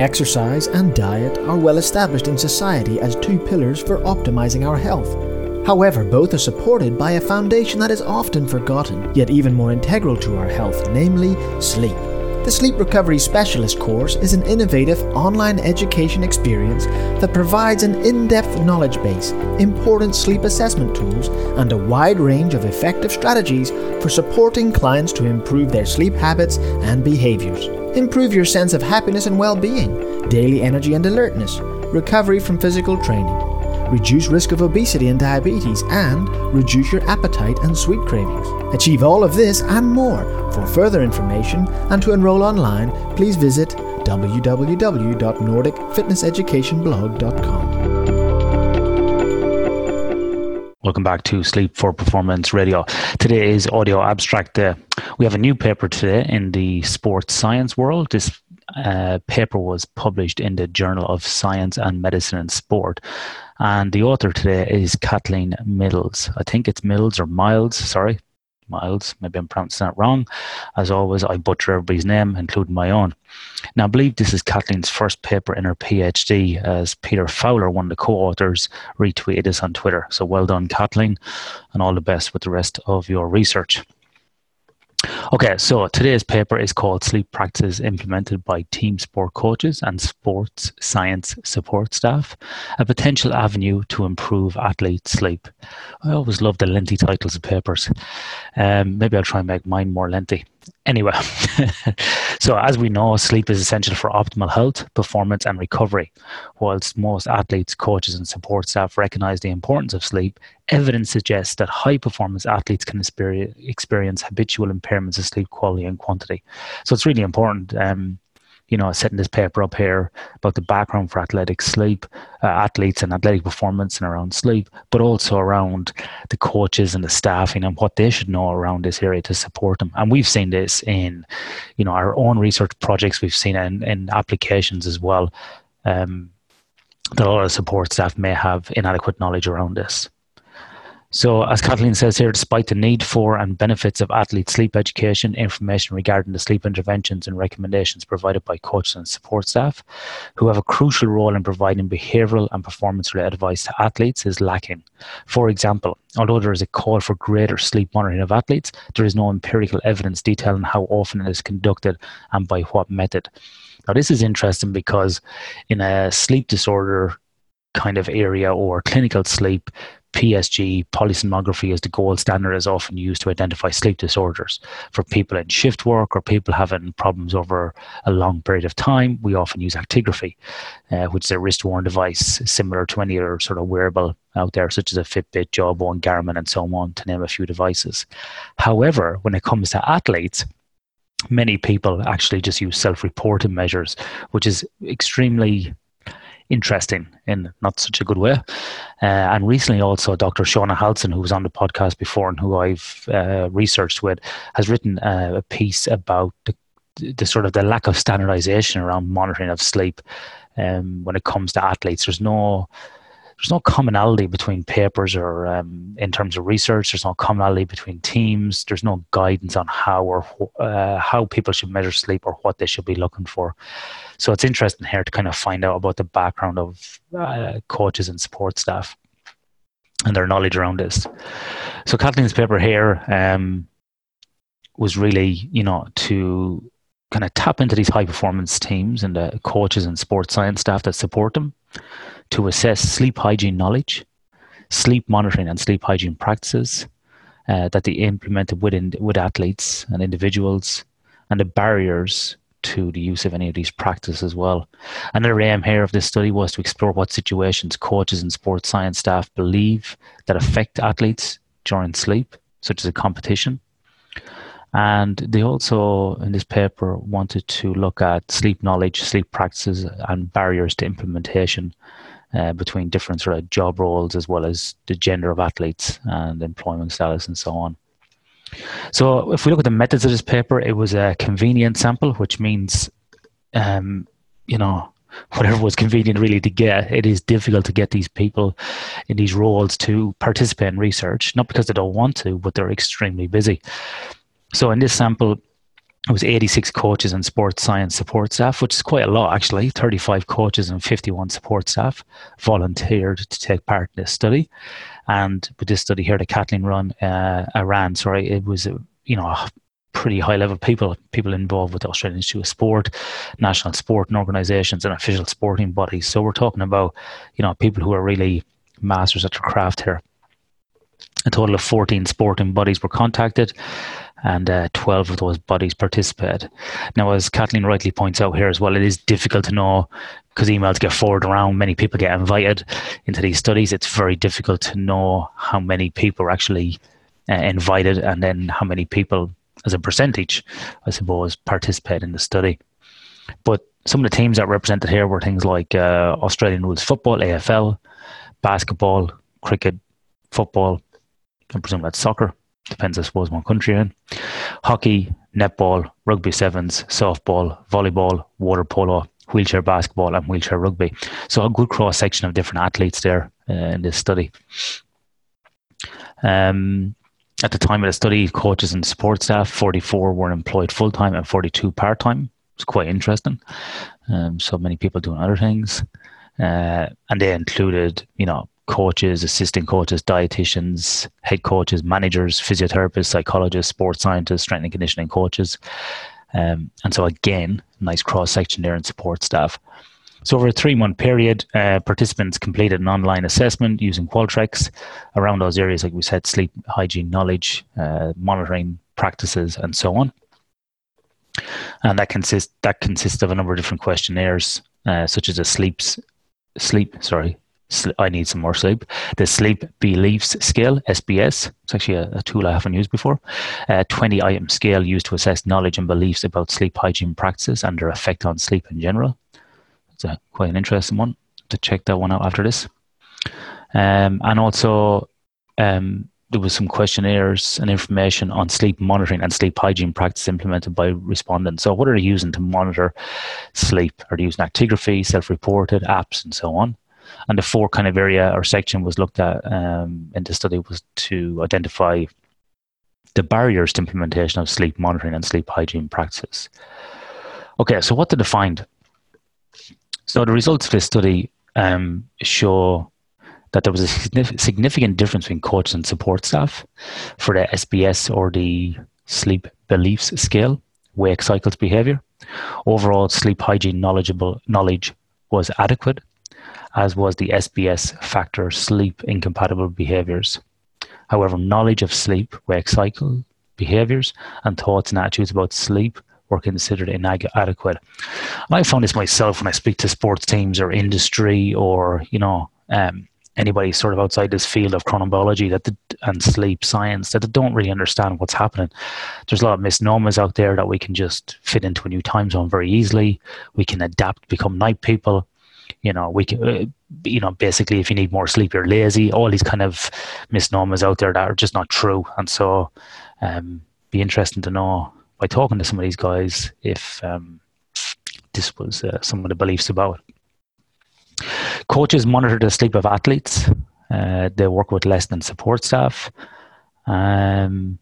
Exercise and diet are well established in society as two pillars for optimizing our health. However, both are supported by a foundation that is often forgotten, yet even more integral to our health, namely sleep. The Sleep Recovery Specialist course is an innovative online education experience that provides an in depth knowledge base, important sleep assessment tools, and a wide range of effective strategies for supporting clients to improve their sleep habits and behaviors. Improve your sense of happiness and well being, daily energy and alertness, recovery from physical training, reduce risk of obesity and diabetes, and reduce your appetite and sweet cravings. Achieve all of this and more. For further information and to enroll online, please visit www.nordicfitnesseducationblog.com. Welcome back to Sleep for Performance Radio. Today is Audio Abstract. We have a new paper today in the sports science world. This uh, paper was published in the Journal of Science and Medicine and Sport. And the author today is Kathleen Mills. I think it's Mills or Miles, sorry. Miles, maybe I'm pronouncing that wrong. As always, I butcher everybody's name, including my own. Now, I believe this is Kathleen's first paper in her PhD, as Peter Fowler, one of the co authors, retweeted this on Twitter. So well done, Kathleen, and all the best with the rest of your research. Okay, so today's paper is called Sleep Practices Implemented by Team Sport Coaches and Sports Science Support Staff, a potential avenue to improve athlete sleep. I always love the lengthy titles of papers. Um, maybe I'll try and make mine more lengthy. Anyway, so as we know, sleep is essential for optimal health, performance, and recovery. Whilst most athletes, coaches, and support staff recognize the importance of sleep, evidence suggests that high performance athletes can experience habitual impairments of sleep quality and quantity. So it's really important. Um, you know, setting this paper up here about the background for athletic sleep, uh, athletes and athletic performance and around sleep, but also around the coaches and the staffing and what they should know around this area to support them. And we've seen this in, you know, our own research projects. We've seen in, in applications as well. Um, that a lot of support staff may have inadequate knowledge around this. So, as Kathleen says here, despite the need for and benefits of athlete sleep education, information regarding the sleep interventions and recommendations provided by coaches and support staff, who have a crucial role in providing behavioral and performance related advice to athletes, is lacking. For example, although there is a call for greater sleep monitoring of athletes, there is no empirical evidence detailing how often it is conducted and by what method. Now, this is interesting because in a sleep disorder kind of area or clinical sleep, PSG polysomnography is the gold standard is often used to identify sleep disorders. For people in shift work or people having problems over a long period of time, we often use actigraphy, uh, which is a wrist worn device similar to any other sort of wearable out there, such as a Fitbit, Jawbone, Garmin, and so on, to name a few devices. However, when it comes to athletes, many people actually just use self reported measures, which is extremely interesting in not such a good way. Uh, and recently, also, Dr. Shona Halson, who was on the podcast before and who I've uh, researched with, has written uh, a piece about the, the sort of the lack of standardization around monitoring of sleep um, when it comes to athletes. There's no there's no commonality between papers or um, in terms of research. There's no commonality between teams. There's no guidance on how or uh, how people should measure sleep or what they should be looking for. So it's interesting here to kind of find out about the background of uh, coaches and support staff and their knowledge around this. So Kathleen's paper here um, was really, you know, to kind of tap into these high performance teams and the coaches and sports science staff that support them to assess sleep hygiene knowledge, sleep monitoring and sleep hygiene practices uh, that they implemented within with athletes and individuals, and the barriers to the use of any of these practices as well. Another aim here of this study was to explore what situations coaches and sports science staff believe that affect athletes during sleep, such as a competition. And they also, in this paper, wanted to look at sleep knowledge, sleep practices, and barriers to implementation uh, between different sort of job roles as well as the gender of athletes and employment status and so on. So, if we look at the methods of this paper, it was a convenient sample, which means, um, you know, whatever was convenient really to get. It is difficult to get these people in these roles to participate in research, not because they don't want to, but they're extremely busy. So, in this sample, it was 86 coaches and sports science support staff, which is quite a lot actually. 35 coaches and 51 support staff volunteered to take part in this study. And with this study here that Kathleen run, uh, ran, sorry, it was, you know, pretty high level people, people involved with the Australian Institute of Sport, national sporting organisations, and official sporting bodies. So we're talking about, you know, people who are really masters at their craft here. A total of 14 sporting bodies were contacted, and uh, 12 of those bodies participated. Now, as Kathleen rightly points out here as well, it is difficult to know because emails get forwarded around, many people get invited into these studies. It's very difficult to know how many people are actually uh, invited and then how many people, as a percentage, I suppose, participate in the study. But some of the teams that were represented here were things like uh, Australian rules football, AFL, basketball, cricket, football, I presume that's soccer. Depends, I suppose, what country you're in. Hockey, netball, rugby sevens, softball, volleyball, water polo, wheelchair basketball, and wheelchair rugby. So a good cross section of different athletes there uh, in this study. Um, at the time of the study, coaches and support staff, 44 were employed full time and 42 part time. It's quite interesting. Um, so many people doing other things. Uh, and they included, you know, coaches, assistant coaches, dietitians, head coaches, managers, physiotherapists, psychologists, sports scientists, strength and conditioning coaches. Um, and so, again, nice cross section there in support staff. So, over a three month period, uh, participants completed an online assessment using Qualtrics around those areas, like we said, sleep, hygiene, knowledge, uh, monitoring practices, and so on. And that consists that consists of a number of different questionnaires, uh, such as a sleeps sleep sorry I need some more sleep. The Sleep Beliefs Scale, SBS, it's actually a, a tool I haven't used before. A 20 item scale used to assess knowledge and beliefs about sleep hygiene practices and their effect on sleep in general. It's a, quite an interesting one to check that one out after this. Um, and also, um, there was some questionnaires and information on sleep monitoring and sleep hygiene practice implemented by respondents. So, what are they using to monitor sleep? Are they using actigraphy, self-reported apps, and so on? And the four kind of area or section was looked at um, in the study was to identify the barriers to implementation of sleep monitoring and sleep hygiene practices. Okay, so what did they find? So the results of this study um, show that there was a significant difference between coaches and support staff for the SBS or the sleep beliefs scale, wake cycles behavior. Overall, sleep hygiene knowledgeable knowledge was adequate as was the SBS factor sleep incompatible behaviors. However, knowledge of sleep, wake cycle, behaviors, and thoughts and attitudes about sleep were considered inadequate. And I found this myself when I speak to sports teams or industry or, you know, um, anybody sort of outside this field of chronobiology that the, and sleep science that they don't really understand what's happening. There's a lot of misnomers out there that we can just fit into a new time zone very easily. We can adapt, become night people you know, we can, uh, you know, basically, if you need more sleep, you're lazy. All these kind of misnomers out there that are just not true. And so, um, be interesting to know by talking to some of these guys if um, this was uh, some of the beliefs about. Coaches monitor the sleep of athletes. Uh, they work with less than support staff. Um,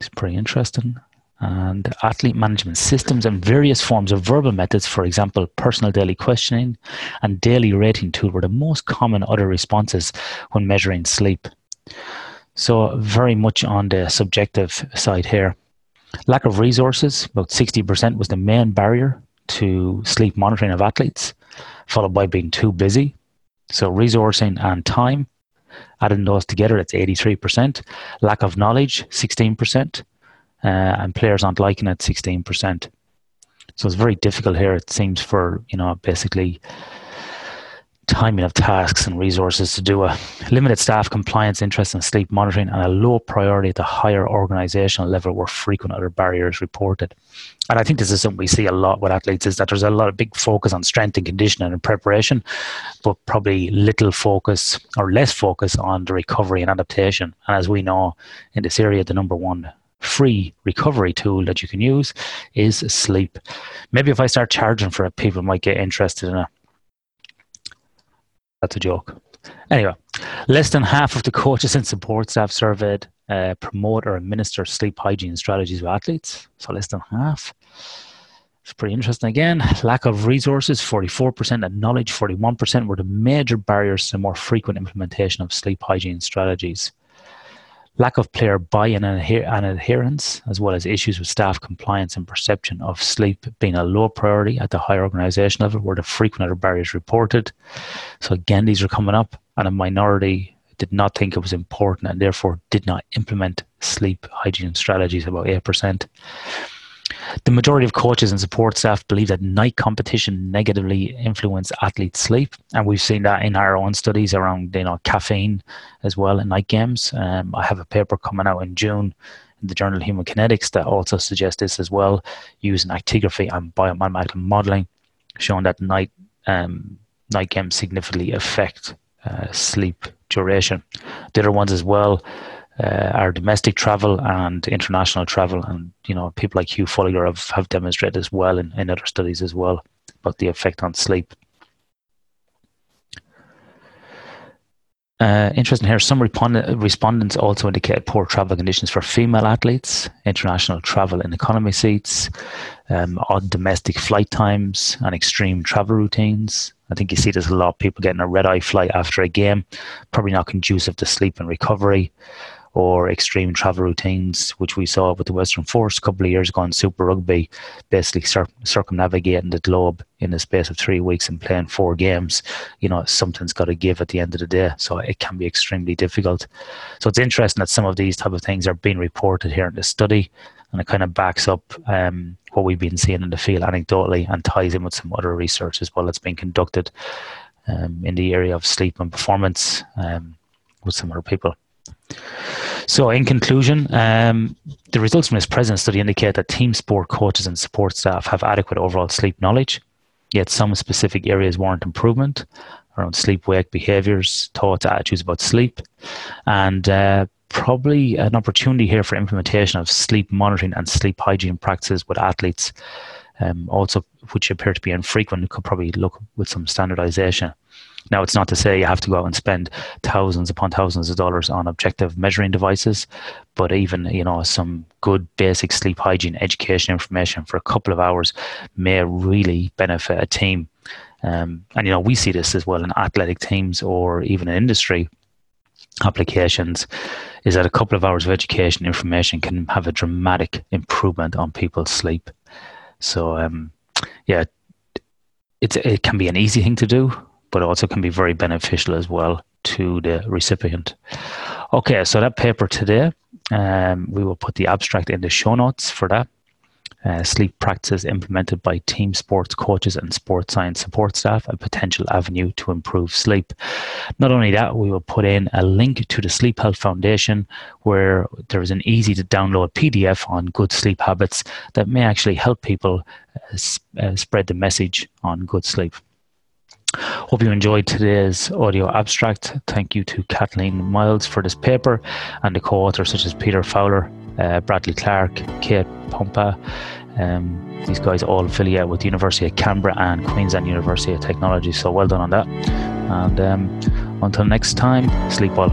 it's pretty interesting and athlete management systems and various forms of verbal methods, for example, personal daily questioning and daily rating tool were the most common other responses when measuring sleep. So, very much on the subjective side here. Lack of resources, about 60% was the main barrier to sleep monitoring of athletes, followed by being too busy. So, resourcing and time, adding those together, that's 83%. Lack of knowledge, 16% uh, Uh, and players aren't liking it 16%. So it's very difficult here, it seems, for, you know, basically timing of tasks and resources to do a limited staff compliance interest in sleep monitoring and a low priority at the higher organizational level where frequent other barriers reported and i think this is something we see a lot with athletes is that there's a lot of big focus on strength and conditioning and preparation but probably little focus or less focus on the recovery and adaptation and as we know in this area the number one free recovery tool that you can use is sleep. Maybe if I start charging for it, people might get interested in it. That's a joke. Anyway, less than half of the coaches and support staff surveyed uh, promote or administer sleep hygiene strategies with athletes. So less than half. It's pretty interesting again. Lack of resources, 44%, and knowledge, 41%, were the major barriers to more frequent implementation of sleep hygiene strategies. Lack of player buy in and, adher- and adherence, as well as issues with staff compliance and perception of sleep being a low priority at the higher organisation level, were the frequent other barriers reported. So, again, these are coming up, and a minority did not think it was important and therefore did not implement sleep hygiene strategies, about 8%. The majority of coaches and support staff believe that night competition negatively influence athletes' sleep, and we've seen that in our own studies around you know caffeine as well in night games. Um, I have a paper coming out in June in the Journal of Human Kinetics that also suggests this as well, using actigraphy and biomathematical modeling, showing that night um, night games significantly affect uh, sleep duration. The other ones as well uh, our domestic travel and international travel. And, you know, people like Hugh Fullagar have, have demonstrated as well in, in other studies as well about the effect on sleep. Uh, interesting here, some respondents also indicated poor travel conditions for female athletes, international travel in economy seats, um, odd domestic flight times, and extreme travel routines. I think you see there's a lot of people getting a red eye flight after a game, probably not conducive to sleep and recovery or extreme travel routines, which we saw with the Western Force a couple of years ago in Super Rugby, basically cir- circumnavigating the globe in the space of three weeks and playing four games. You know, something's got to give at the end of the day, so it can be extremely difficult. So it's interesting that some of these type of things are being reported here in the study, and it kind of backs up um, what we've been seeing in the field anecdotally and ties in with some other research as well that's been conducted um, in the area of sleep and performance um, with some other people. So, in conclusion, um, the results from this present study indicate that team sport coaches and support staff have adequate overall sleep knowledge, yet some specific areas warrant improvement around sleep wake behaviors, thoughts, attitudes about sleep, and uh, probably an opportunity here for implementation of sleep monitoring and sleep hygiene practices with athletes, um, also which appear to be infrequent. Could probably look with some standardization. Now, it's not to say you have to go out and spend thousands upon thousands of dollars on objective measuring devices, but even you know some good basic sleep hygiene education information for a couple of hours may really benefit a team. Um, and you know we see this as well in athletic teams or even in industry applications is that a couple of hours of education information can have a dramatic improvement on people's sleep. So um, yeah, it's it can be an easy thing to do, but also can be very beneficial as well to the recipient. Okay, so that paper today, um, we will put the abstract in the show notes for that. Uh, sleep practices implemented by team sports coaches and sports science support staff, a potential avenue to improve sleep. Not only that, we will put in a link to the Sleep Health Foundation where there is an easy to download PDF on good sleep habits that may actually help people uh, uh, spread the message on good sleep. Hope you enjoyed today's audio abstract. Thank you to Kathleen Miles for this paper and the co authors such as Peter Fowler, uh, Bradley Clark, Kate Pumpa. Um, these guys all affiliate with the University of Canberra and Queensland University of Technology. So well done on that. And um, until next time, sleep well.